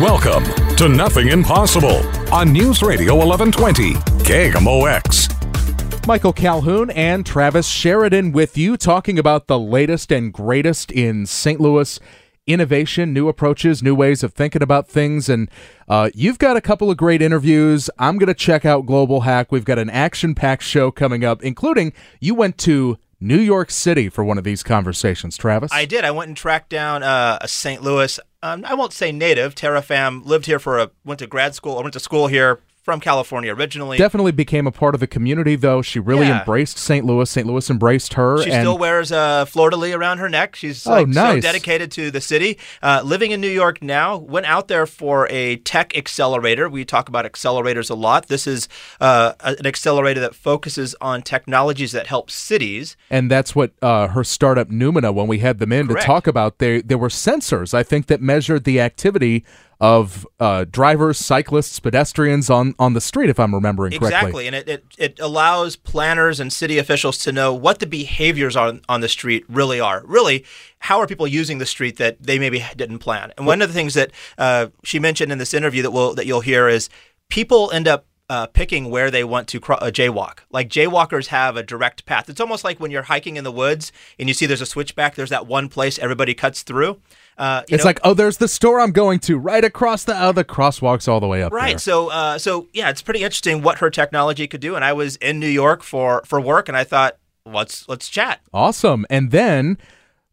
Welcome to Nothing Impossible on News Radio 1120 KMOX. Michael Calhoun and Travis Sheridan with you talking about the latest and greatest in St. Louis innovation, new approaches, new ways of thinking about things. And uh, you've got a couple of great interviews. I'm going to check out Global Hack. We've got an action packed show coming up, including you went to New York City for one of these conversations, Travis. I did. I went and tracked down uh, a St. Louis. Um, I won't say native. Tara Pham lived here for a went to grad school. I went to school here from California originally. Definitely became a part of the community, though. She really Yeah. embraced St. Louis. St. Louis embraced her. She and still wears a de lis around her neck. She's Oh, like so dedicated to the city. Uh, living in New York now, went out there for a tech accelerator. We talk about accelerators a lot. This is uh, an accelerator that focuses on technologies that help cities. and that's what uh, her startup Numina, when we had them in Correct. to talk about, they there were sensors I think that measured the activity of uh, drivers, cyclists, pedestrians on on the street, if I'm remembering correctly. Exactly, and it, it, it allows planners and city officials to know what the behaviors on, on the street really are. Really, how are people using the street that they maybe didn't plan? And one of the things that uh, she mentioned in this interview that will that you'll hear is people end up uh, picking where they want to cro- uh, jaywalk. Like jaywalkers have a direct path. It's almost like when you're hiking in the woods and you see there's a switchback. There's that one place everybody cuts through. Uh, It's know- like, oh, there's the store I'm going to right across the oh, the crosswalks all the way up Right. there. So, uh, so yeah, it's pretty interesting what her technology could do. And I was in New York for for work, and I thought, let's let's chat. Awesome. And then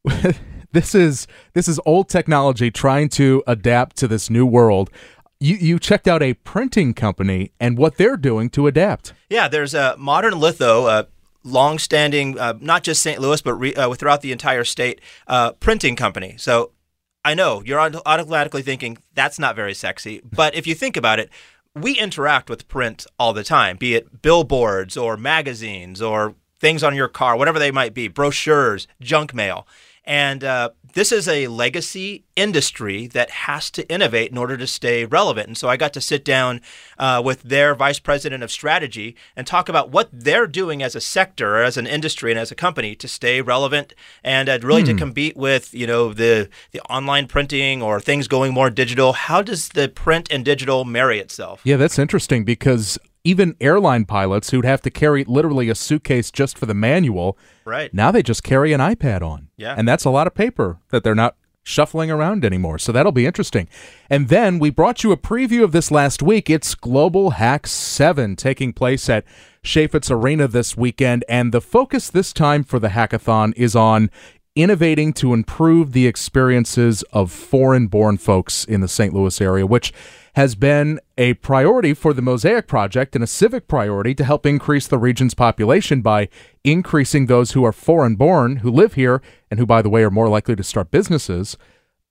this is this is old technology trying to adapt to this new world. You you checked out a printing company and what they're doing to adapt. Yeah, there's a modern litho. a long-standing, uh, not just St. Louis, but re- uh, throughout the entire state, uh, printing company. So I know you're automatically thinking that's not very sexy, but if you think about it, we interact with print all the time, be it billboards or magazines or things on your car, whatever they might be, brochures, junk mail. And uh, this is a legacy industry that has to innovate in order to stay relevant. And so I got to sit down uh, with their vice president of strategy and talk about what they're doing as a sector, as an industry, and as a company to stay relevant and uh, really to compete with you know the the online printing or things going more digital. How does the print and digital marry itself? Yeah, that's interesting because even airline pilots who'd have to carry literally a suitcase just for the manual, Right. now they just carry an iPad on. Yeah. And that's a lot of paper that they're not shuffling around anymore. So that'll be interesting. And then we brought you a preview of this last week. It's Global Hack 7 taking place at Chaifetz Arena this weekend. And the focus this time for the hackathon is on innovating to improve the experiences of foreign born folks in the St. Louis area, which has been a priority for the Mosaic Project and a civic priority to help increase the region's population by increasing those who are foreign born, who live here, and who, by the way, are more likely to start businesses.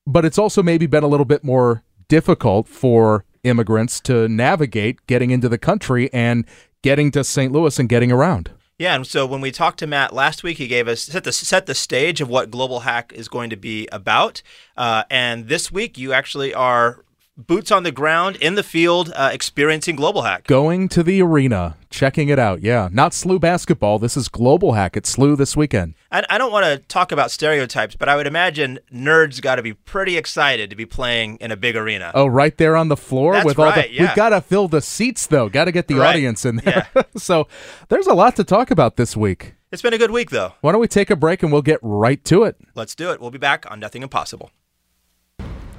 But it's also maybe been a little bit more difficult for immigrants to navigate getting into the country and getting to St. Louis and getting around. Yeah, and so when we talked to Matt last week, he gave us set the set the stage of what Global Hack is going to be about. Uh, and this week, you actually are boots on the ground in the field, uh, experiencing Global Hack. Going to the arena, checking it out. Yeah, not SLU basketball. This is Global Hack at SLU this weekend. I, I don't want to talk about stereotypes, but I would imagine nerds got to be pretty excited to be playing in a big arena. Oh, right there on the floor That's with all right, the. yeah. We've got to fill the seats though. Got to get the Right, audience in there. so there's a lot to talk about this week. It's been a good week, though. Why don't we take a break and we'll get right to it? Let's do it. We'll be back on Nothing Impossible.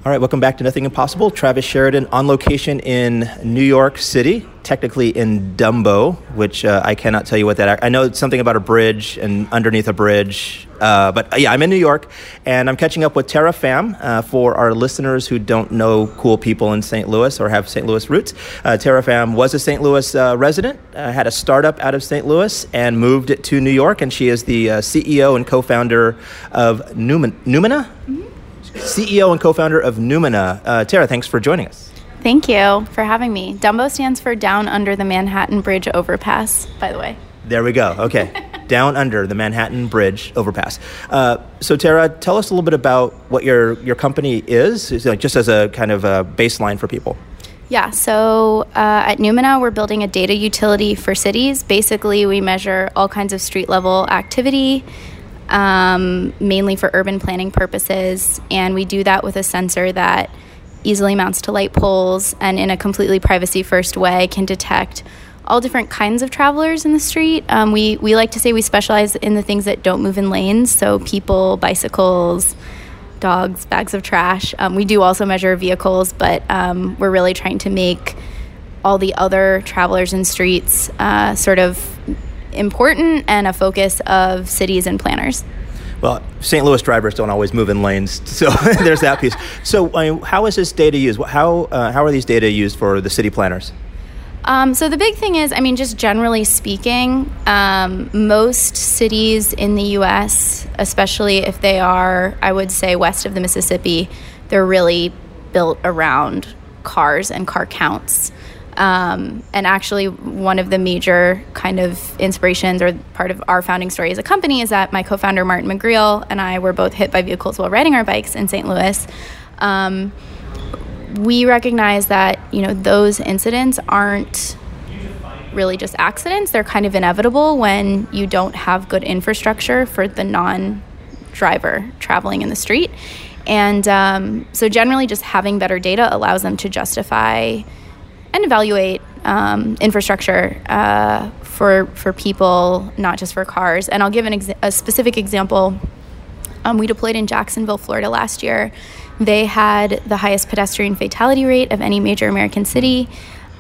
All right, welcome back to Nothing Impossible. Travis Sheridan on location in New York City, technically in Dumbo, which uh, I cannot tell you what that. I know it's something about a bridge and underneath a bridge, uh, but uh, yeah, I'm in New York, and I'm catching up with Tara Pham uh, for our listeners who don't know cool people in St. Louis or have St. Louis roots. Uh, Tara Pham was a St. Louis resident, had a startup out of St. Louis, and moved it to New York, and she is the CEO and co-founder of Numen- Numina. CEO and co-founder of Numina. Uh, Tara, thanks for joining us. Thank you for having me. Dumbo stands for Down Under the Manhattan Bridge Overpass, by the way. There we go. Okay. Down under the Manhattan Bridge overpass. Uh, so, Tara, tell us a little bit about what your, your company is, just as a kind of a baseline for people. Yeah, so uh, at Numina, we're building a data utility for cities. Basically, we measure all kinds of street level activity, um, mainly for urban planning purposes, and we do that with a sensor that easily mounts to light poles and in a completely privacy first way can detect all different kinds of travelers in the street. Um, we, we like to say we specialize in the things that don't move in lanes, so people, bicycles, dogs, bags of trash. Um, we do also measure vehicles, but um, we're really trying to make all the other travelers in streets uh, sort of important and a focus of cities and planners. Well, St. Louis drivers don't always move in lanes, so there's that piece. So, I mean, how is this data used? How uh, how are these data used for the city planners? Um, so the big thing is, I mean, just generally speaking, um, most cities in the U.S., especially if they are, I would say, west of the Mississippi, they're really built around cars and car counts. Um, and actually, one of the major kind of inspirations or part of our founding story as a company is that my co founder, Martin McGreal, and I were both hit by vehicles while riding our bikes in St. Louis. Um, we recognize that you know those incidents aren't really just accidents they're kind of inevitable when you don't have good infrastructure for the non-driver traveling in the street and um, so generally just having better data allows them to justify and evaluate um, infrastructure uh, for for people not just for cars and i'll give an ex- a specific example um, we deployed in jacksonville florida last year they had the highest pedestrian fatality rate of any major American city.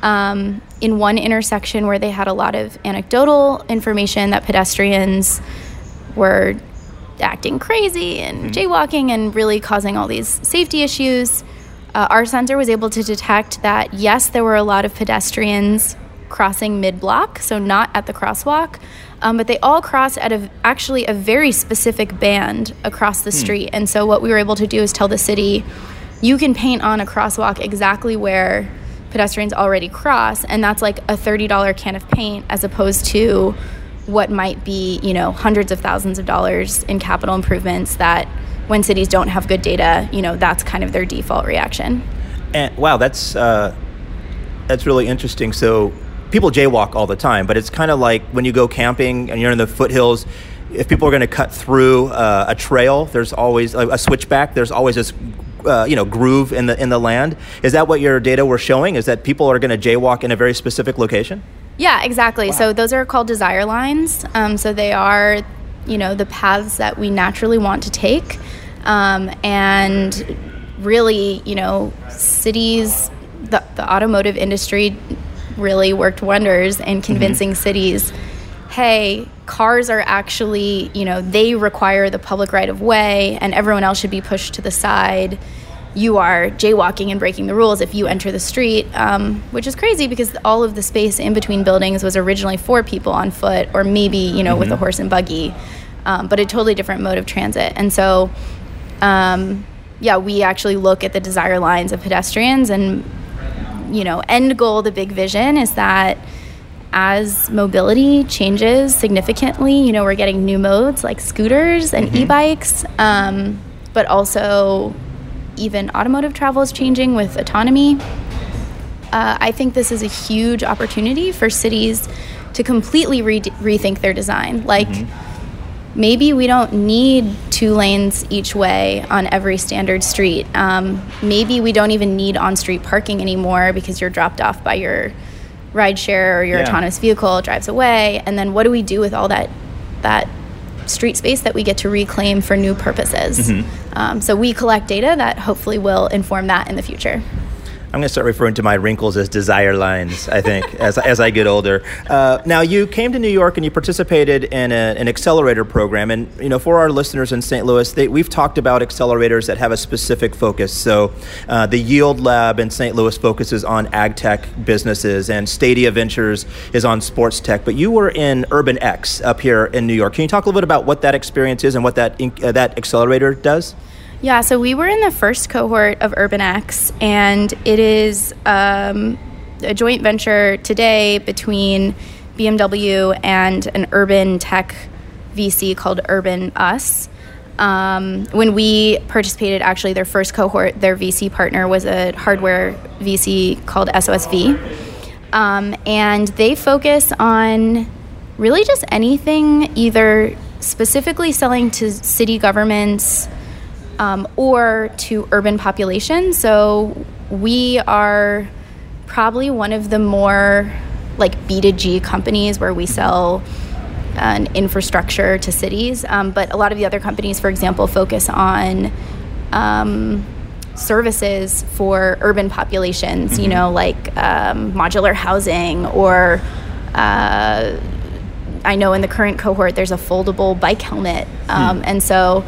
Um, in one intersection where they had a lot of anecdotal information that pedestrians were acting crazy and mm-hmm. jaywalking and really causing all these safety issues. Uh, our sensor was able to detect that yes, there were a lot of pedestrians crossing mid block, so not at the crosswalk, um, but they all cross at a, actually a very specific band across the hmm. street. And so what we were able to do is tell the city, you can paint on a crosswalk exactly where pedestrians already cross, and that's like a $30 can of paint as opposed to what might be, you know, hundreds of thousands of dollars in capital improvements that when cities don't have good data, you know, that's kind of their default reaction. And wow, that's uh, that's really interesting. So people jaywalk all the time, but it's kind of like when you go camping and you're in the foothills. If people are going to cut through uh, a trail, there's always a, a switchback. There's always this, uh, you know, groove in the in the land. Is that what your data were showing? Is that people are going to jaywalk in a very specific location? Yeah, exactly. Wow. So those are called desire lines. Um, so they are, you know, the paths that we naturally want to take, um, and really, you know, cities, the, the automotive industry really worked wonders in convincing mm-hmm. cities hey, cars are actually, you know, they require the public right of way and everyone else should be pushed to the side. You are jaywalking and breaking the rules if you enter the street, um, which is crazy because all of the space in between buildings was originally for people on foot or maybe, you know, mm-hmm. with a horse and buggy, um, but a totally different mode of transit. And so, um, yeah, we actually look at the desire lines of pedestrians and you know, end goal, the big vision is that as mobility changes significantly, you know, we're getting new modes like scooters and mm-hmm. e-bikes, um, but also even automotive travel is changing with autonomy. Uh, I think this is a huge opportunity for cities to completely re- rethink their design. Like. Mm-hmm maybe we don't need two lanes each way on every standard street. Um, maybe we don't even need on street parking anymore because you're dropped off by your ride share or your yeah. autonomous vehicle drives away. And then what do we do with all that that street space that we get to reclaim for new purposes? Mm-hmm. Um, so we collect data that hopefully will inform that in the future. I'm going to start referring to my wrinkles as desire lines, I think, as, as I get older. Uh, now, you came to New York and you participated in a, an accelerator program. And, you know, for our listeners in St. Louis, they, we've talked about accelerators that have a specific focus. So uh, the Yield Lab in St. Louis focuses on ag tech businesses, and Stadia Ventures is on sports tech. But you were in UrbanX up here in New York. Can you talk a little bit about what that experience is and what that, uh, that accelerator does? Yeah, so we were in the first cohort of UrbanX, and it is um, a joint venture today between BMW and an urban tech VC called Urban Us. Um, when we participated, actually, their first cohort, their VC partner was a hardware VC called SOSV. Um, and they focus on really just anything either specifically selling to city governments um, or to urban populations. So we are probably one of the more like B2G companies where we sell an infrastructure to cities. Um, but a lot of the other companies, for example, focus on um, services for urban populations, mm-hmm. you know, like um, modular housing or. Uh, I know in the current cohort there's a foldable bike helmet. Um, mm. And so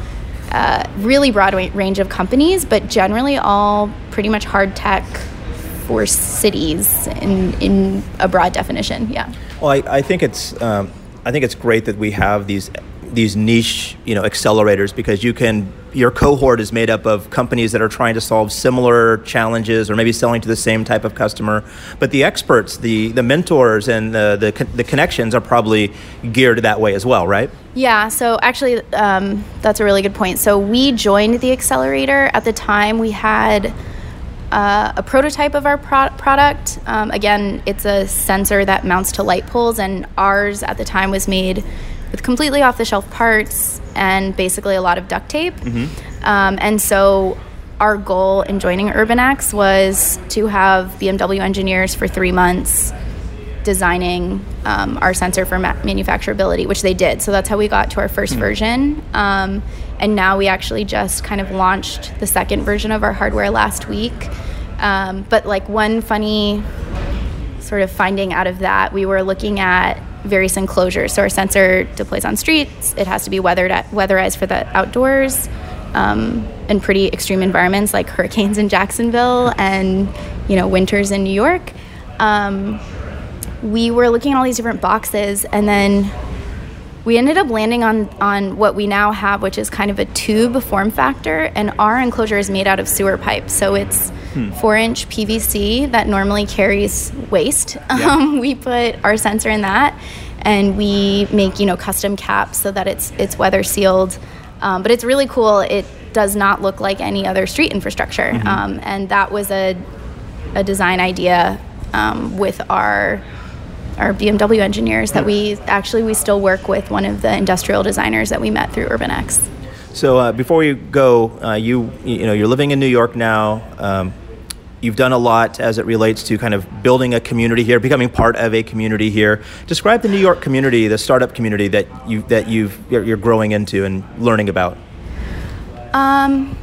uh, really broad range of companies, but generally all pretty much hard tech for cities in, in a broad definition. Yeah. Well, I, I think it's um, I think it's great that we have these these niche you know accelerators because you can your cohort is made up of companies that are trying to solve similar challenges or maybe selling to the same type of customer. But the experts the the mentors and the the, the connections are probably geared that way as well right? Yeah so actually um, that's a really good point. So we joined the accelerator. At the time we had uh, a prototype of our pro- product. Um, again, it's a sensor that mounts to light poles, and ours at the time was made with completely off the shelf parts and basically a lot of duct tape. Mm-hmm. Um, and so our goal in joining UrbanX was to have BMW engineers for three months designing um, our sensor for ma- manufacturability, which they did. So that's how we got to our 1st mm-hmm. version. Um, and now we actually just kind of launched the second version of our hardware last week. Um, but like one funny sort of finding out of that, we were looking at various enclosures. So our sensor deploys on streets. It has to be weathered at, weatherized for the outdoors um, in pretty extreme environments like hurricanes in Jacksonville and you know winters in New York. Um, we were looking at all these different boxes, and then we ended up landing on on what we now have, which is kind of a tube form factor. And our enclosure is made out of sewer pipe, so it's hmm. four inch PVC that normally carries waste. Yeah. Um, we put our sensor in that, and we make you know custom caps so that it's it's weather sealed. Um, but it's really cool. It does not look like any other street infrastructure, mm-hmm. um, and that was a a design idea um, with our our BMW engineers that we actually we still work with one of the industrial designers that we met through UrbanX. So uh, before we go, uh, you you know you're living in New York now. Um, you've done a lot as it relates to kind of building a community here, becoming part of a community here. Describe the New York community, the startup community that you that you've you're growing into and learning about. Um,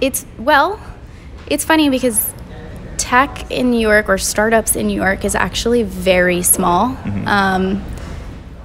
it's well, it's funny because tech in New York or startups in New York is actually very small. Mm-hmm. Um,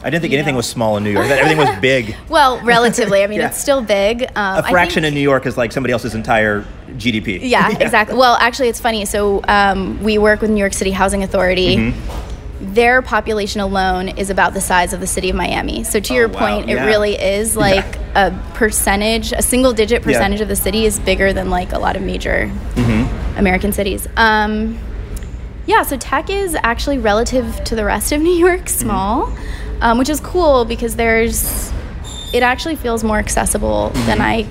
I didn't think anything know. was small in New York. Everything was big. well, relatively. I mean, yeah. it's still big. Um, a fraction think, in New York is like somebody else's entire GDP. Yeah, yeah. exactly. Well, actually, it's funny. So um, we work with New York City Housing Authority. Mm-hmm. Their population alone is about the size of the city of Miami. So to oh, your wow. point, yeah. it really is like a percentage, a single digit percentage of the city is bigger than like a lot of major mm-hmm. American cities. Um, yeah, so tech is actually relative to the rest of New York small. Mm-hmm um, which is cool because there's it actually feels more accessible mm-hmm. than I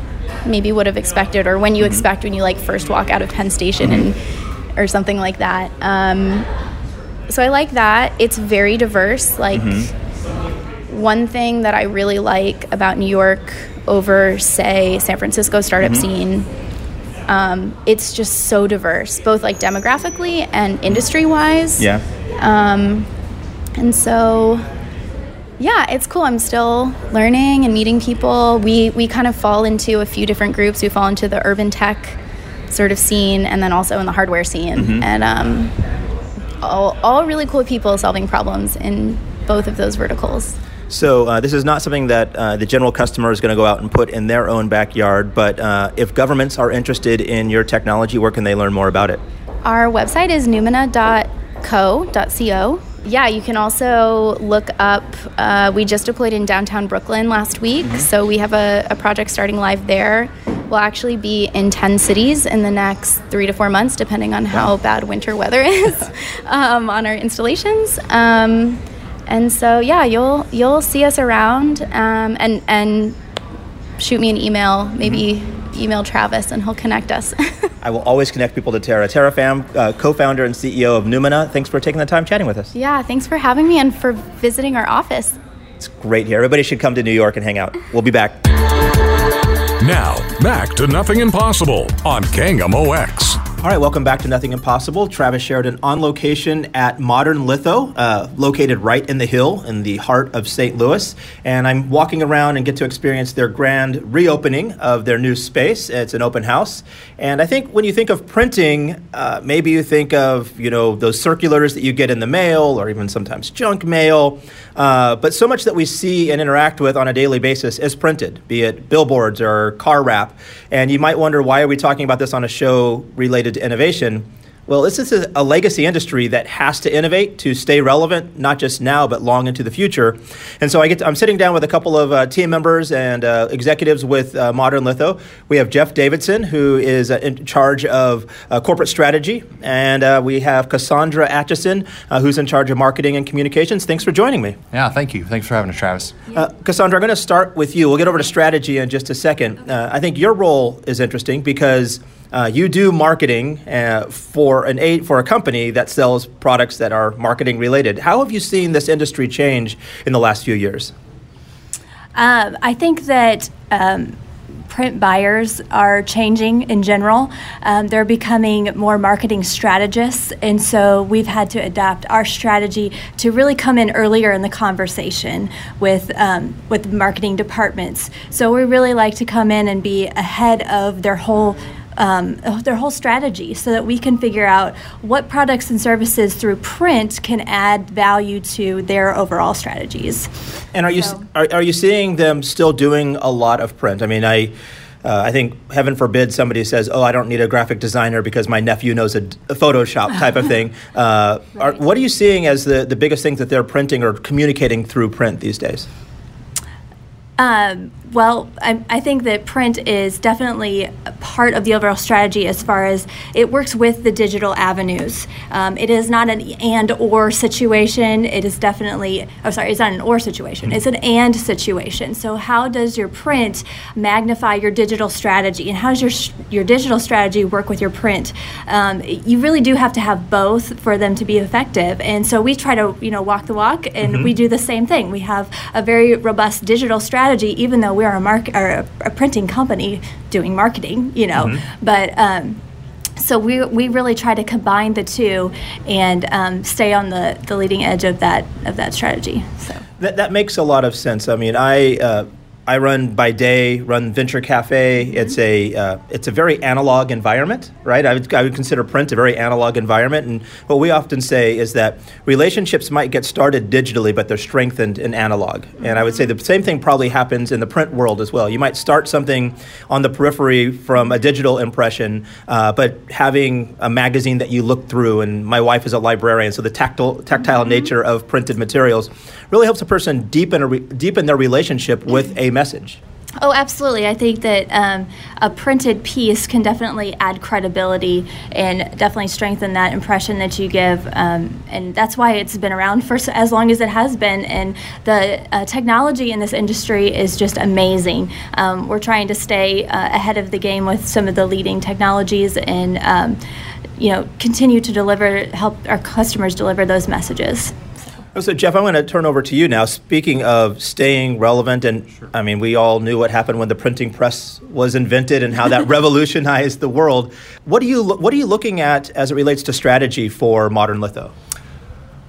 maybe would have expected or when you mm-hmm. expect when you like first walk out of Penn Station mm-hmm. and or something like that. Um, so I like that. It's very diverse. Like mm-hmm. one thing that I really like about New York over say San Francisco startup mm-hmm. scene. Um, it's just so diverse, both like demographically and industry wise. Yeah. Um, and so yeah, it's cool. I'm still learning and meeting people. We we kind of fall into a few different groups. We fall into the urban tech sort of scene, and then also in the hardware scene, mm-hmm. and um, all all really cool people solving problems in both of those verticals. So uh, this is not something that uh, the general customer is going to go out and put in their own backyard. But uh, if governments are interested in your technology, where can they learn more about it? Our website is numina.co.co yeah, you can also look up. Uh, we just deployed in downtown Brooklyn last week, mm-hmm. so we have a, a, project starting live there. We'll actually be in 10 cities in the next three to four months, depending on how bad winter weather is um, on our installations. Um, and so, yeah, you'll you'll see us around um, and and shoot me an email, maybe email Travis, and he'll connect us. I will always connect people to Tara. Tara Pham, uh, co-founder and CEO of Numina. Thanks for taking the time chatting with us. yeah, thanks for having me and for visiting our office. It's great here. Everybody should come to New York and hang out. We'll be back. Now, back to Nothing Impossible on KMOX. All right, welcome back to Nothing Impossible. Travis Sheridan on location at Modern Litho, uh, located right in the hill in the heart of St. Louis. And I'm walking around and get to experience their grand reopening of their new space. It's an open house. And I think when you think of printing, uh, maybe you think of, you know, those circulars that you get in the mail or even sometimes junk mail. Uh, but so much that we see and interact with on a daily basis is printed, be it billboards or car wrap. And you might wonder why are we talking about this on a show related to innovation? Well, this is a, a legacy industry that has to innovate to stay relevant, not just now, but long into the future. And so I get to, I'm sitting down with a couple of uh, team members and uh, executives with uh, Modern Litho. We have Jeff Davidson, who is uh, in charge of uh, corporate strategy, and uh, we have Cassandra Atchison, uh, who's in charge of marketing and communications. Thanks for joining me. Yeah, thank you. Thanks for having us, Travis. Uh, Cassandra, I'm going to start with you. We'll get over to strategy in just a second. Uh, I think your role is interesting because uh, you do marketing uh, for an aid for a company that sells products that are marketing related. How have you seen this industry change in the last few years? Um, I think that um, print buyers are changing in general. Um, they're becoming more marketing strategists, and so we've had to adapt our strategy to really come in earlier in the conversation with um, with marketing departments. So we really like to come in and be ahead of their whole um, their whole strategy so that we can figure out what products and services through print can add value to their overall strategies. And are you So- are, are you seeing them still doing a lot of print? I mean, I. Uh, I think, heaven forbid, somebody says, "Oh, I don't need a graphic designer because my nephew knows a, a Photoshop type of thing." Uh, are, what are you seeing as the, the biggest things that they're printing or communicating through print these days? Um, well, I, I think that print is definitely part of the overall strategy as far as it works with the digital avenues. Um, it is not an and or situation. It is definitely, oh, sorry, it's not an or situation. It's an and situation. So, how does your print magnify your digital strategy, and how does your your digital strategy work with your print? Um, you really do have to have both for them to be effective. And so, we try to, you know, walk the walk, and we do the same thing. We have a very robust digital strategy, even though we are a mark or a, a printing company doing marketing, you know. But um, so we, we really try to combine the two and um, stay on the, the leading edge of that of that strategy. So. That, that makes a lot of sense. I mean, I uh, I run by day, run Venture Cafe. It's a uh, it's a very analog environment, right? I would, I would consider print a very analog environment, and what we often say is that relationships might get started digitally, but they're strengthened in analog. And I would say the same thing probably happens in the print world as well. You might start something on the periphery from a digital impression, uh, but having a magazine that you look through, and my wife is a librarian, so the tactile tactile nature of printed materials really helps a person deepen a re- deepen their relationship with a message. Oh, absolutely. I think that um, a printed piece can definitely add credibility and definitely strengthen that impression that you give. Um, and that's why it's been around for as long as it has been. And the uh, technology in this industry is just amazing. Um, we're trying to stay uh, ahead of the game with some of the leading technologies and, um, you know, continue to deliver, help our customers deliver those messages. Oh, So, Jeff, I'm going to turn over to you now. Speaking of staying relevant, and I mean, we all knew what happened when the printing press was invented and how that revolutionized the world. What are you What are you looking at as it relates to strategy for modern litho?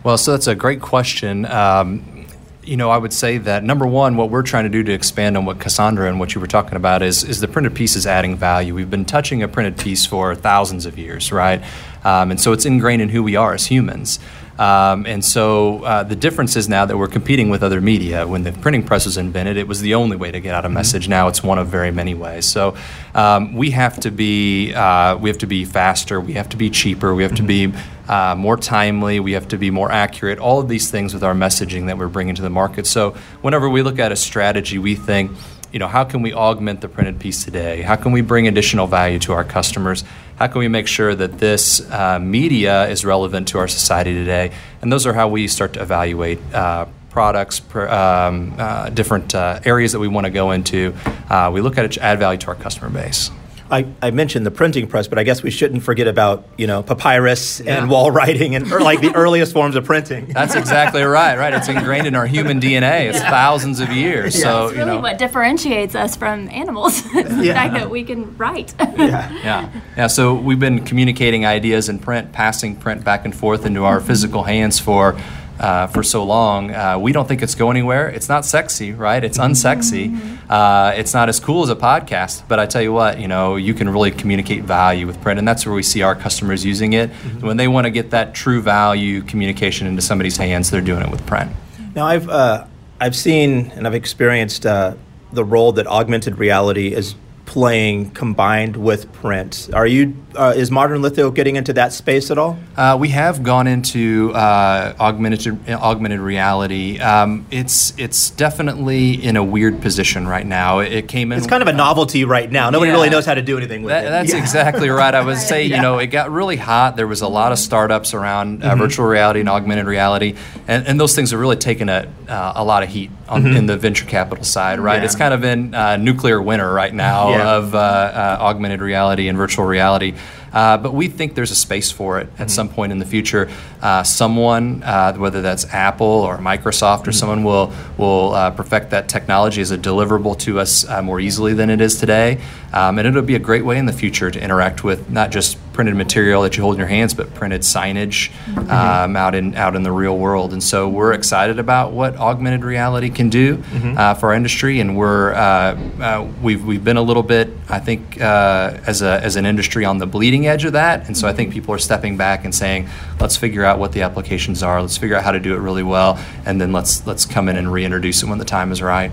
Well, so that's a great question. Um, you know, I would say that number one, what we're trying to do to expand on what Cassandra and what you were talking about is is the printed piece is adding value. We've been touching a printed piece for thousands of years, right? Um, and so it's ingrained in who we are as humans. Um, and so uh, the difference is now that we're competing with other media. When the printing press was invented, it was the only way to get out a message. Now it's one of very many ways. So um, we have to be uh, we have to be faster. We have to be cheaper. We have to be uh, more timely. We have to be more accurate. All of these things with our messaging that we're bringing to the market. So whenever we look at a strategy, we think you know, how can we augment the printed piece today? How can we bring additional value to our customers? How can we make sure that this uh, media is relevant to our society today? And those are how we start to evaluate uh, products, um, uh, different uh, areas that we want to go into. Uh, we look at it to add value to our customer base. I, I, mentioned the printing press, but I guess we shouldn't forget about you know papyrus yeah. and wall writing and or like the earliest forms of printing. That's exactly right. Right, it's ingrained in our human DNA. It's yeah. thousands of years. Yeah. So it's really you know what differentiates us from animals. the fact that we can write. yeah, yeah, yeah. So we've been communicating ideas in print, passing print back and forth into our physical hands for uh, for so long. Uh, we don't think it's going anywhere. It's not sexy, right? It's unsexy. Mm-hmm. Uh, it's not as cool as a podcast. But I tell you what, you know, you can really communicate value with print, and that's where we see our customers using it. Mm-hmm. When they want to get that true value communication into somebody's hands, they're doing it with print. Now, I've uh, I've seen and I've experienced uh, the role that augmented reality is playing combined with print. Are you uh, is modern litho getting into that space at all? Uh, we have gone into uh, augmented augmented reality. Um, it's it's definitely in a weird position right now. It, it came in. It's kind of a novelty right now. Nobody yeah, really knows how to do anything with that, it. That's yeah. exactly right. I would say yeah. you know it got really hot. There was a lot of startups around uh, mm-hmm. virtual reality and augmented reality, and, and those things have really taken a uh, a lot of heat on, mm-hmm. in the venture capital side. Right, it's kind of in uh, nuclear winter right now of augmented reality and virtual reality. Uh, but we think there's a space for it at mm-hmm. some point in the future. Uh, someone, uh, whether that's Apple or Microsoft, or mm-hmm. someone will will uh, perfect that technology as a deliverable to us uh, more easily than it is today, um, and it'll be a great way in the future to interact with not just printed material that you hold in your hands, but printed signage mm-hmm. um, out in out in the real world. And so we're excited about what augmented reality can do mm-hmm. uh, for our industry, and we're uh, uh, we've we've been a little bit, I think, uh, as a as an industry on the bleeding edge of that. And so I think people are stepping back and saying, let's figure out what the applications are, let's figure out how to do it really well, and then let's let's come in and reintroduce it when the time is right.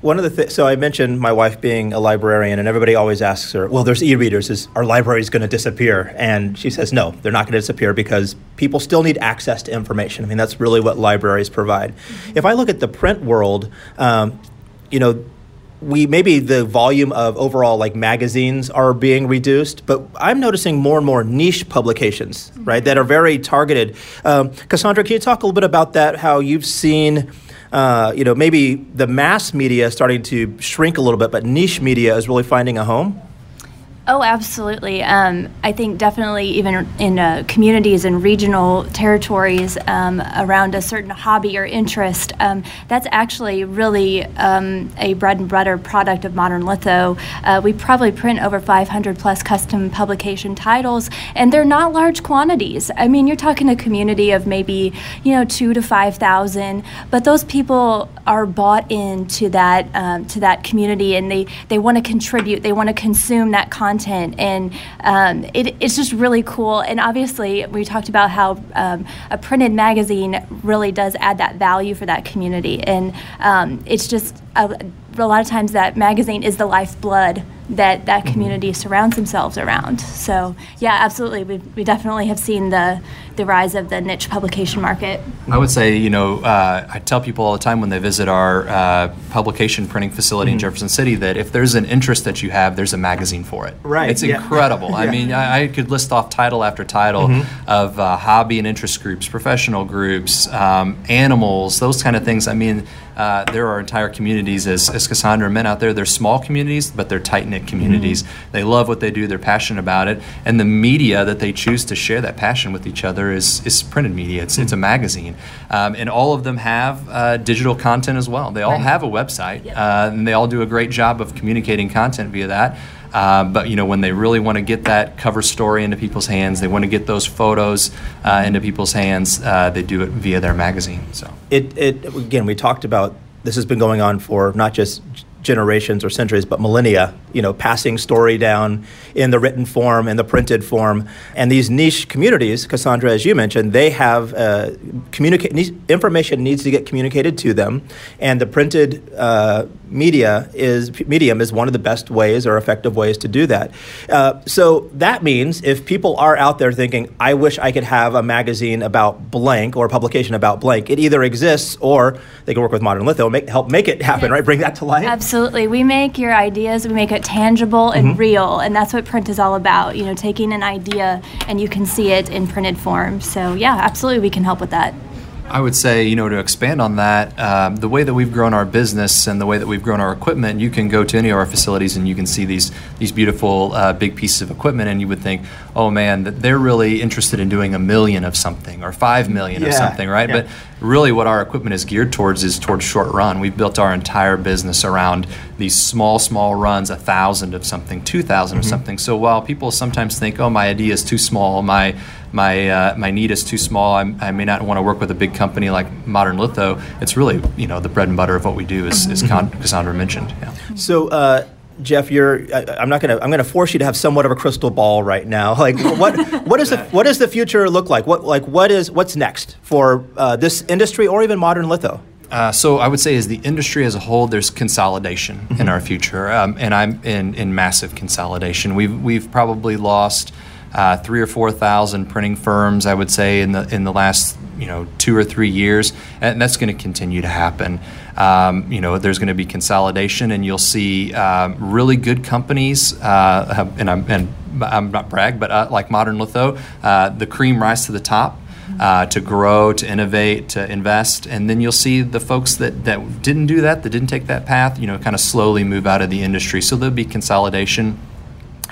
One of the things, so I mentioned my wife being a librarian, and everybody always asks her, well, there's e readers. Is our libraries going to disappear? And she says, no, they're not going to disappear because people still need access to information. I mean, that's really what libraries provide. Mm-hmm. If I look at the print world, um, you know, we maybe the volume of overall like magazines are being reduced, but I'm noticing more and more niche publications, right, that are very targeted. Um, Cassandra, can you talk a little bit about that? How you've seen uh, you know, maybe the mass media is starting to shrink a little bit, but niche media is really finding a home? Oh, absolutely. Um, I think definitely even in uh, communities and regional territories um, around a certain hobby or interest, um, that's actually really um, a bread and butter product of modern litho. Uh, we probably print over 500 plus custom publication titles, and they're not large quantities. I mean, you're talking a community of maybe you know two to five thousand, but those people are bought into that um, to that community, and they they want to contribute. They want to consume that content content, and um, it, it's just really cool. And obviously, we talked about how um, a printed magazine really does add that value for that community, and um, it's just a, a lot of times that magazine is the lifeblood that that mm-hmm. community surrounds themselves around. So yeah, absolutely, we, we definitely have seen the the rise of the niche publication market. I would say, you know, uh, I tell people all the time when they visit our uh, publication printing facility mm-hmm. in Jefferson City that if there's an interest that you have, there's a magazine for it. Right. It's yeah. incredible. yeah. I mean, I, I, could list off title after title mm-hmm. of uh, hobby and interest groups, professional groups, um, animals, those kind of things. I mean, uh, there are entire communities, as, as Cassandra meant out there. They're small communities, but they're tight knit communities. Mm-hmm. They love what they do. They're passionate about it, and the media that they choose to share that passion with each other is is printed media. It's mm-hmm. it's a magazine, um, and all of them have uh, digital content as well. They all right. have a website, yep. uh, and they all do a great job of communicating content via that. Uh, but you know, when they really want to get that cover story into people's hands, they want to get those photos uh, into people's hands. Uh, they do it via their magazine. So it, it again, we talked about this has been going on for not just generations or centuries, but millennia. you know, passing story down in the written form and the printed form. And these niche communities, Cassandra, as you mentioned, they have uh, communicate information needs to get communicated to them, and the printed uh, media is medium is one of the best ways or effective ways to do that. Uh, so that means if people are out there thinking, "I wish I could have a magazine about blank or a publication about blank," it either exists or they can work with Modern Litho, make, help make it happen, right? Bring that to life. Absolutely, we make your ideas, we make it tangible and mm-hmm. real, and that's what print is all about. You know, taking an idea and you can see it in printed form. So yeah, absolutely, we can help with that. I would say, you know, to expand on that, um, the way that we've grown our business and the way that we've grown our equipment, you can go to any of our facilities and you can see these these beautiful uh, big pieces of equipment, and you would think, oh man, that they're really interested in doing a million of something or five million yeah. of something, right? Yeah. But really, what our equipment is geared towards is towards short run. We've built our entire business around these small, small runs, a thousand of something, two thousand mm-hmm. of something. So while people sometimes think, oh, my idea is too small, my my uh, my need is too small. I'm, i may not want to work with a big company like Modern Litho. It's really you know the bread and butter of what we do, as, as mm-hmm. Cassandra mentioned. Yeah. So. Uh, Jeff, you're. I, am not gonna. I'm gonna force you to have somewhat of a crystal ball right now. Like, what? what is the What does the future look like? What? Like, what is? What's next for uh, this industry or even modern litho? Uh, so I would say, as the industry as a whole, there's consolidation mm-hmm. in our future, um, and I'm in in massive consolidation. We've we've probably lost uh, three or four thousand printing firms, I would say, in the in the last you know two or three years, and that's going to continue to happen. Um, you know, there's going to be consolidation, and you'll see um, really good companies, uh, and I'm and I'm not brag, but uh, like Modern Litho, uh, the cream rise to the top. Uh, to grow, to innovate, to invest, and then you'll see the folks that, that didn't do that, that didn't take that path, you know, kind of slowly move out of the industry. So there'll be consolidation.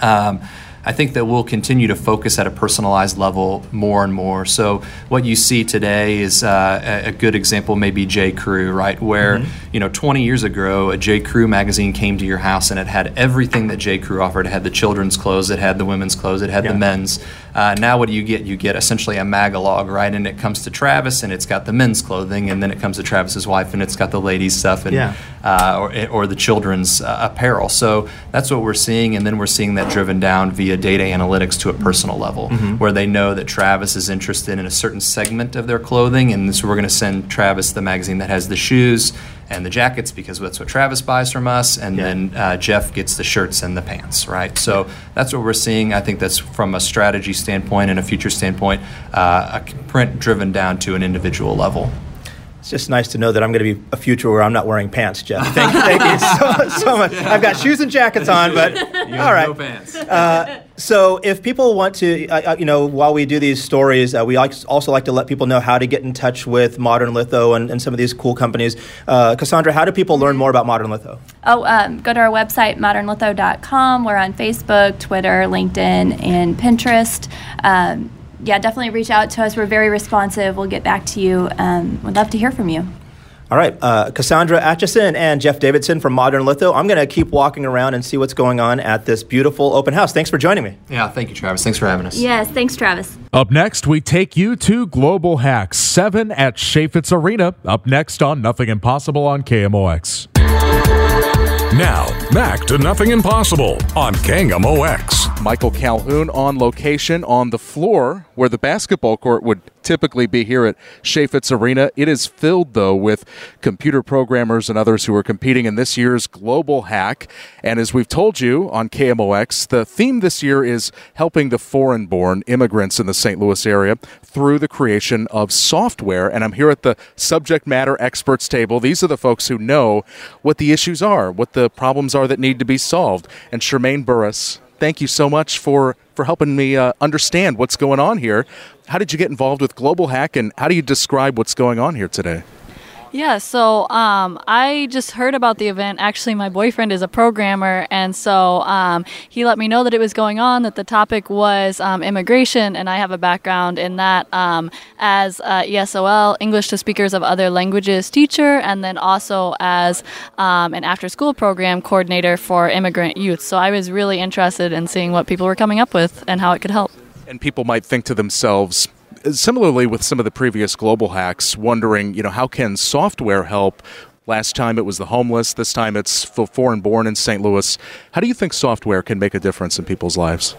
Um, I think that we'll continue to focus at a personalized level more and more. So what you see today is uh, a good example, maybe J. Crew, right? Where mm-hmm. you know 20 years ago, a J. Crew magazine came to your house and it had everything that J. Crew offered. It had the children's clothes, it had the women's clothes, it had yeah. the men's. Uh, now what do you get? You get essentially a magalog, right? And it comes to Travis and it's got the men's clothing, and then it comes to Travis's wife and it's got the ladies' stuff and yeah. uh, or, or the children's uh, apparel. So that's what we're seeing, and then we're seeing that driven down via data analytics to a personal level, mm-hmm. where they know that Travis is interested in a certain segment of their clothing, and so we're going to send Travis the magazine that has the shoes and the jackets because that's what Travis buys from us, and yeah. then uh, Jeff gets the shirts and the pants, right? So that's what we're seeing. I think that's from a strategy standpoint and a future standpoint, uh, a print driven down to an individual level. It's just nice to know that I'm going to be a future where I'm not wearing pants, Jeff. Thank, thank you so, so, much. I've got shoes and jackets on, but all right. No pants. Uh, so, if people want to, uh, uh, you know, while we do these stories, uh, we also like to let people know how to get in touch with Modern Litho and, and some of these cool companies. Uh, Cassandra, how do people learn more about Modern Litho? Oh, um, go to our website, modernlitho.com. We're on Facebook, Twitter, LinkedIn, and Pinterest. Um, yeah, definitely reach out to us. We're very responsive. We'll get back to you. Um, we'd love to hear from you. All right, uh, Cassandra Atchison and Jeff Davidson from Modern Litho. I'm going to keep walking around and see what's going on at this beautiful open house. Thanks for joining me. Yeah, thank you, Travis. Thanks for having us. Yes, thanks, Travis. Up next, we take you to Global Hacks 7 at Chaifetz Arena. Up next on Nothing Impossible on KMOX. Now, back to Nothing Impossible on KMOX. Michael Calhoun on location on the floor where the basketball court would typically be here at Chaifetz Arena. It is filled, though, with computer programmers and others who are competing in this year's Global Hack. And as we've told you on KMOX, the theme this year is helping the foreign born immigrants in the St. Louis area through the creation of software. And I'm here at the subject matter experts table. These are the folks who know what the issues are, what the problems are that need to be solved. And Charmaine Burris, thank you so much for for helping me uh, understand what's going on here. How did you get involved with Global Hack, and how do you describe what's going on here today? Yeah, so um, I just heard about the event. Actually, my boyfriend is a programmer, and so um, he let me know that it was going on, that the topic was um, immigration, and I have a background in that um, as ESOL, English to Speakers of Other Languages teacher, and then also as um, an after school program coordinator for immigrant youth. So I was really interested in seeing what people were coming up with and how it could help. And people might think to themselves, similarly with some of the previous global hacks, wondering, you know, how can software help Last time it was the homeless. This time it's for foreign born in St. Louis. How do you think software can make a difference in people's lives?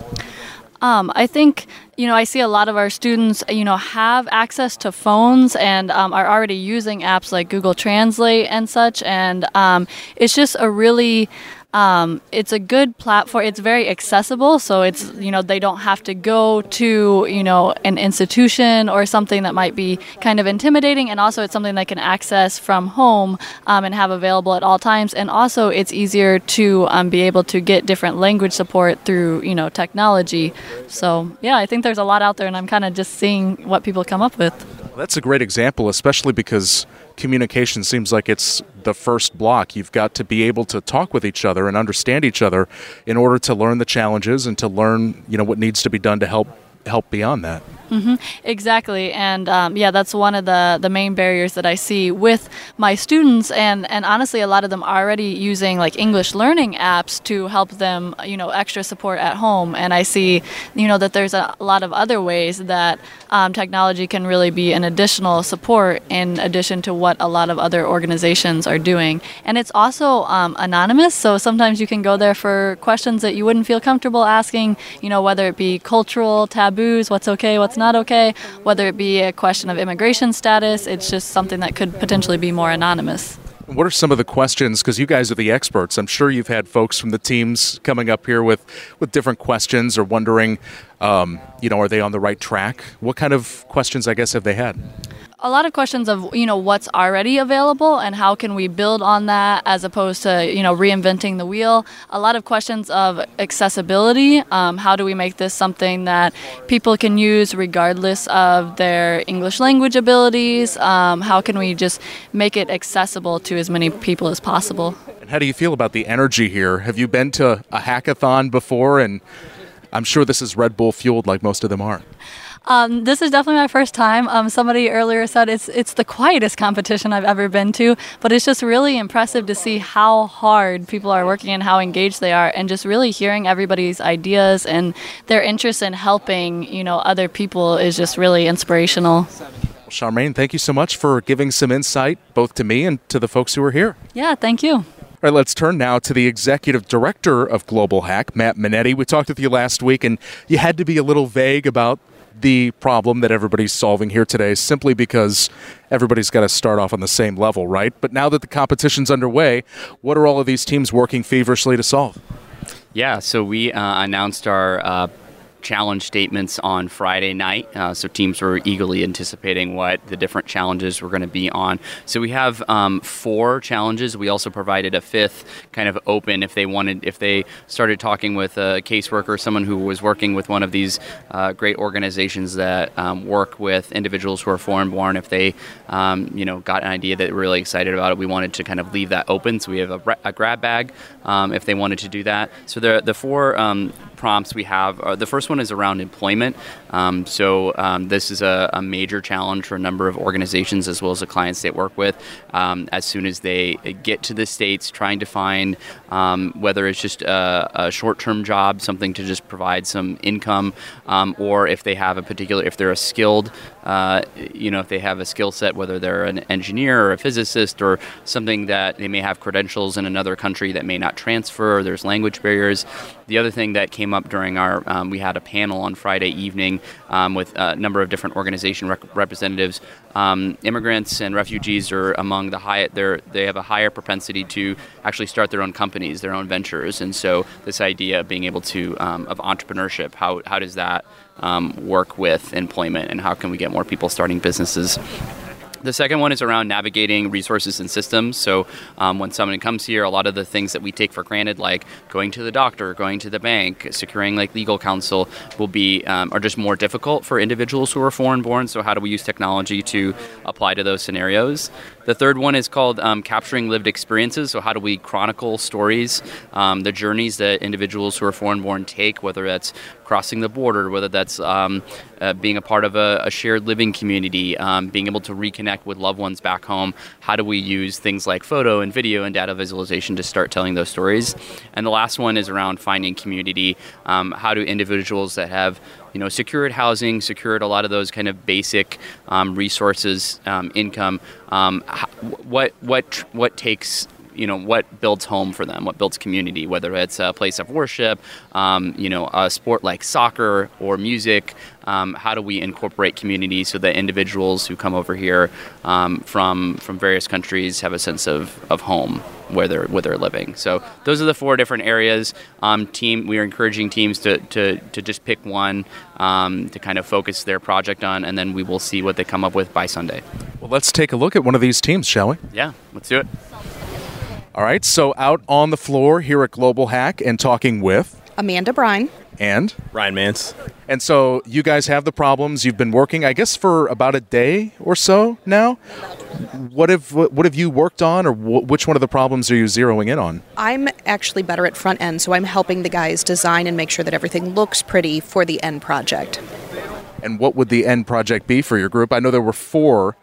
Um, I think you know I see a lot of our students you know have access to phones and um, are already using apps like Google Translate and such, and um, it's just a really um, it's a good platform. It's very accessible, so it's you know they don't have to go to you know an institution or something that might be kind of intimidating, and also it's something they can access from home um, and have available at all times. And also it's easier to um, be able to get different language support through you know technology. So yeah, I think there's a lot out there, and I'm kind of just seeing what people come up with. That's a great example, especially because communication seems like it's the first block. You've got to be able to talk with each other and understand each other in order to learn the challenges and to learn, you know, what needs to be done to help help beyond that. Mm-hmm. Exactly, and um, yeah, that's one of the the main barriers that I see with my students, and and honestly, a lot of them are already using like English learning apps to help them, you know, extra support at home, and I see, you know, that there's a lot of other ways that um, technology can really be an additional support in addition to what a lot of other organizations are doing, and it's also um, anonymous, so sometimes you can go there for questions that you wouldn't feel comfortable asking, you know, whether it be cultural taboos, what's okay, what's not okay, whether it be a question of immigration status. It's just something that could potentially be more anonymous. What are some of the questions? Because you guys are the experts. I'm sure you've had folks from the teams coming up here with, with different questions or wondering, um, you know, are they on the right track? What kind of questions, I guess, have they had? A lot of questions of you know what's already available and how can we build on that as opposed to you know reinventing the wheel. A lot of questions of accessibility um, how do we make this something that people can use regardless of their english language abilities? Um, how can we just make it accessible to as many people as possible? And how do you feel about the energy here? Have you been to a hackathon before? And i'm sure this is red bull fueled like most of them are um, this is definitely my first time. Um, somebody earlier said it's it's the quietest competition I've ever been to, but it's just really impressive to see how hard people are working and how engaged they are, and just really hearing everybody's ideas and their interest in helping you know other people is just really inspirational. Charmaine, thank you so much for giving some insight both to me and to the folks who are here. Yeah, thank you. All right, let's turn now to the executive director of Global Hack, Matt Minetti. We talked with you last week, and you had to be a little vague about the problem that everybody's solving here today simply because everybody's got to start off on the same level, right? But now that the competition's underway, what are all of these teams working feverishly to solve? Yeah, so we uh, announced our uh, challenge statements on Friday night. Uh, so teams were eagerly anticipating what the different challenges were going to be on. So we have um, four challenges. We also provided a fifth kind of open if they wanted, if they started talking with a caseworker, someone who was working with one of these uh, great organizations that um, work with individuals who are foreign born. If they, um, you know, got an idea that were really excited about it, we wanted to kind of leave that open. So we have a, a grab bag um, if they wanted to do that. So the the four um, prompts we have. Uh, the first one is around employment. Um, so um, this is a, a, major challenge for a number of organizations as well as the clients they work with. Um, as soon as they get to the states, trying to find um, whether it's just a, a, short-term job, something to just provide some income, um, or if they have a particular, if they're a skilled, uh, you know, if they have a skill set, whether they're an engineer or a physicist or something that they may have credentials in another country that may not transfer. There's language barriers. The other thing that came up during our, um, we had a panel on Friday evening um, with a number of different organization rec- representatives. Um, immigrants and refugees are among the high. They're, have a higher propensity to actually start their own companies, their own ventures, and so this idea of being able to um, of entrepreneurship, how how does that um, work with employment, and how can we get more people starting businesses? The second one is around navigating resources and systems. So, um, when someone comes here, a lot of the things that we take for granted, like going to the doctor, going to the bank, securing like legal counsel, will be um, are just more difficult for individuals who are foreign born. So, how do we use technology to apply to those scenarios? The third one is called um, capturing lived experiences. So, how do we chronicle stories, um, the journeys that individuals who are foreign born take, whether that's crossing the border, whether that's um, uh, being a part of a, a shared living community, um, being able to reconnect with loved ones back home. How do we use things like photo and video and data visualization to start telling those stories? And the last one is around finding community. Um, how do individuals that have you know, secured housing, secured a lot of those kind of basic um, resources, um, income. Um, what what what takes you know what builds home for them, what builds community, whether it's a place of worship, um, you know, a sport like soccer or music. Um, how do we incorporate community so that individuals who come over here um, from from various countries have a sense of, of home where they're where they're living? So those are the four different areas. Um, team, we are encouraging teams to to, to just pick one um, to kind of focus their project on, and then we will see what they come up with by Sunday. Well, let's take a look at one of these teams, shall we? Yeah, let's do it. All right, so out on the floor here at Global Hack and talking with Amanda Brine and Ryan Mance. And so you guys have the problems. You've been working, I guess, for about a day or so now. What have what have you worked on, or which one of the problems are you zeroing in on? I'm actually better at front end, so I'm helping the guys design and make sure that everything looks pretty for the end project. And what would the end project be for your group? I know there were four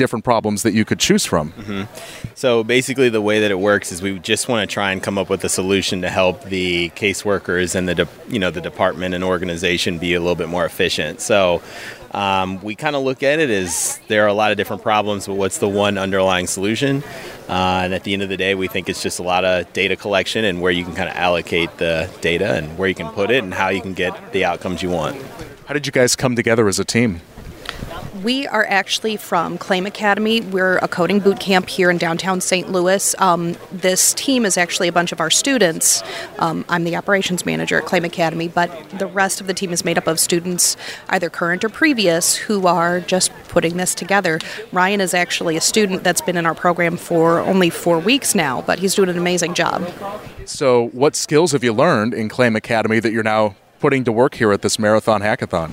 different problems that you could choose from. Mm-hmm. So basically, the way that it works is we just want to try and come up with a solution to help the caseworkers and the de- you know the department and organization be a little bit more efficient. So. Um, we kind of look at it as there are a lot of different problems, but what's the one underlying solution? Uh, and at the end of the day, we think it's just a lot of data collection and where you can kind of allocate the data and where you can put it and how you can get the outcomes you want. How did you guys come together as a team? We are actually from Claim Academy. We're a coding boot camp here in downtown St. Louis. Um, this team is actually a bunch of our students. Um, I'm the operations manager at Claim Academy, but the rest of the team is made up of students, either current or previous, who are just putting this together. Ryan is actually a student that's been in our program for only four weeks now, but he's doing an amazing job. So, what skills have you learned in Claim Academy that you're now putting to work here at this marathon hackathon?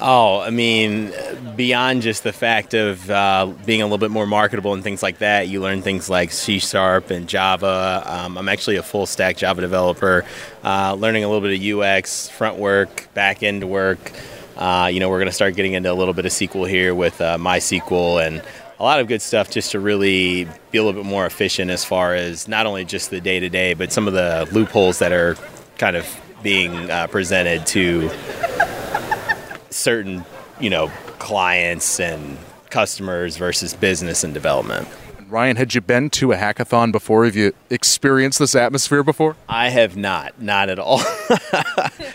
Oh, I mean, beyond just the fact of uh, being a little bit more marketable and things like that, you learn things like C Sharp and Java. Um, I'm actually a full stack Java developer, uh, learning a little bit of UX, front work, back end work. Uh, you know, we're going to start getting into a little bit of SQL here with uh, MySQL and a lot of good stuff just to really be a little bit more efficient as far as not only just the day to day, but some of the loopholes that are kind of being uh, presented to certain, you know, clients and customers versus business and development. Ryan, had you been to a hackathon before? Have you experienced this atmosphere before? I have not, not at all.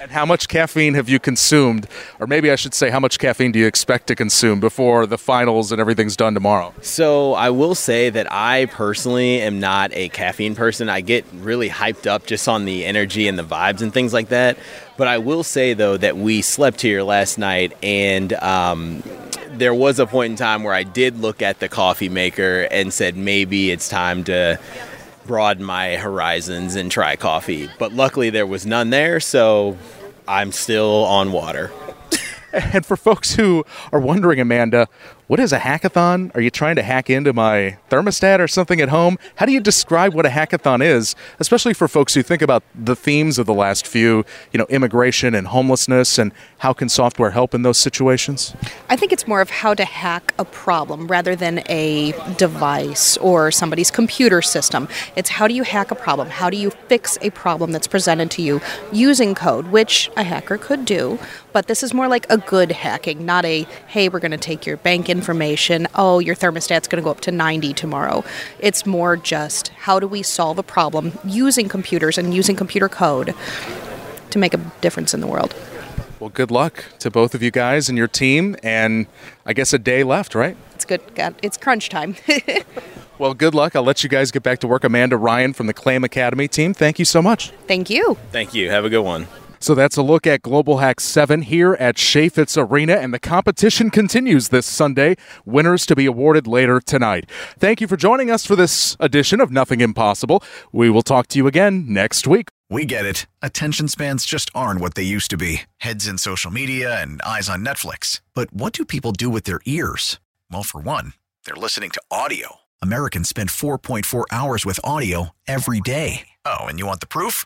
and how much caffeine have you consumed? Or maybe I should say, how much caffeine do you expect to consume before the finals and everything's done tomorrow? So I will say that I personally am not a caffeine person. I get really hyped up just on the energy and the vibes and things like that. But I will say, though, that we slept here last night and um, there was a point in time where I did look at the coffee maker and said maybe it's time to broaden my horizons and try coffee. But luckily there was none there, so I'm still on water. and for folks who are wondering, Amanda, what is a hackathon? Are you trying to hack into my thermostat or something at home? How do you describe what a hackathon is, especially for folks who think about the themes of the last few, you know, immigration and homelessness and how can software help in those situations? I think it's more of how to hack a problem rather than a device or somebody's computer system. It's how do you hack a problem? How do you fix a problem that's presented to you using code, which a hacker could do, but this is more like a good hacking, not a hey, we're going to take your bank information, oh, your thermostat's going to go up to 90 tomorrow. It's more just how do we solve a problem using computers and using computer code to make a difference in the world. Well, good luck to both of you guys and your team, and I guess a day left, right? It's good. It's crunch time. well, good luck. I'll let you guys get back to work. Amanda Ryan from the Claim Academy team, thank you so much. Thank you. Thank you. Have a good one. So that's a look at Global Hack 7 here at Chaifetz Arena, and the competition continues this Sunday. Winners to be awarded later tonight. Thank you for joining us for this edition of Nothing Impossible. We will talk to you again next week. We get it. Attention spans just aren't what they used to be heads in social media and eyes on Netflix. But what do people do with their ears? Well, for one, they're listening to audio. Americans spend 4.4 hours with audio every day. Oh, and you want the proof?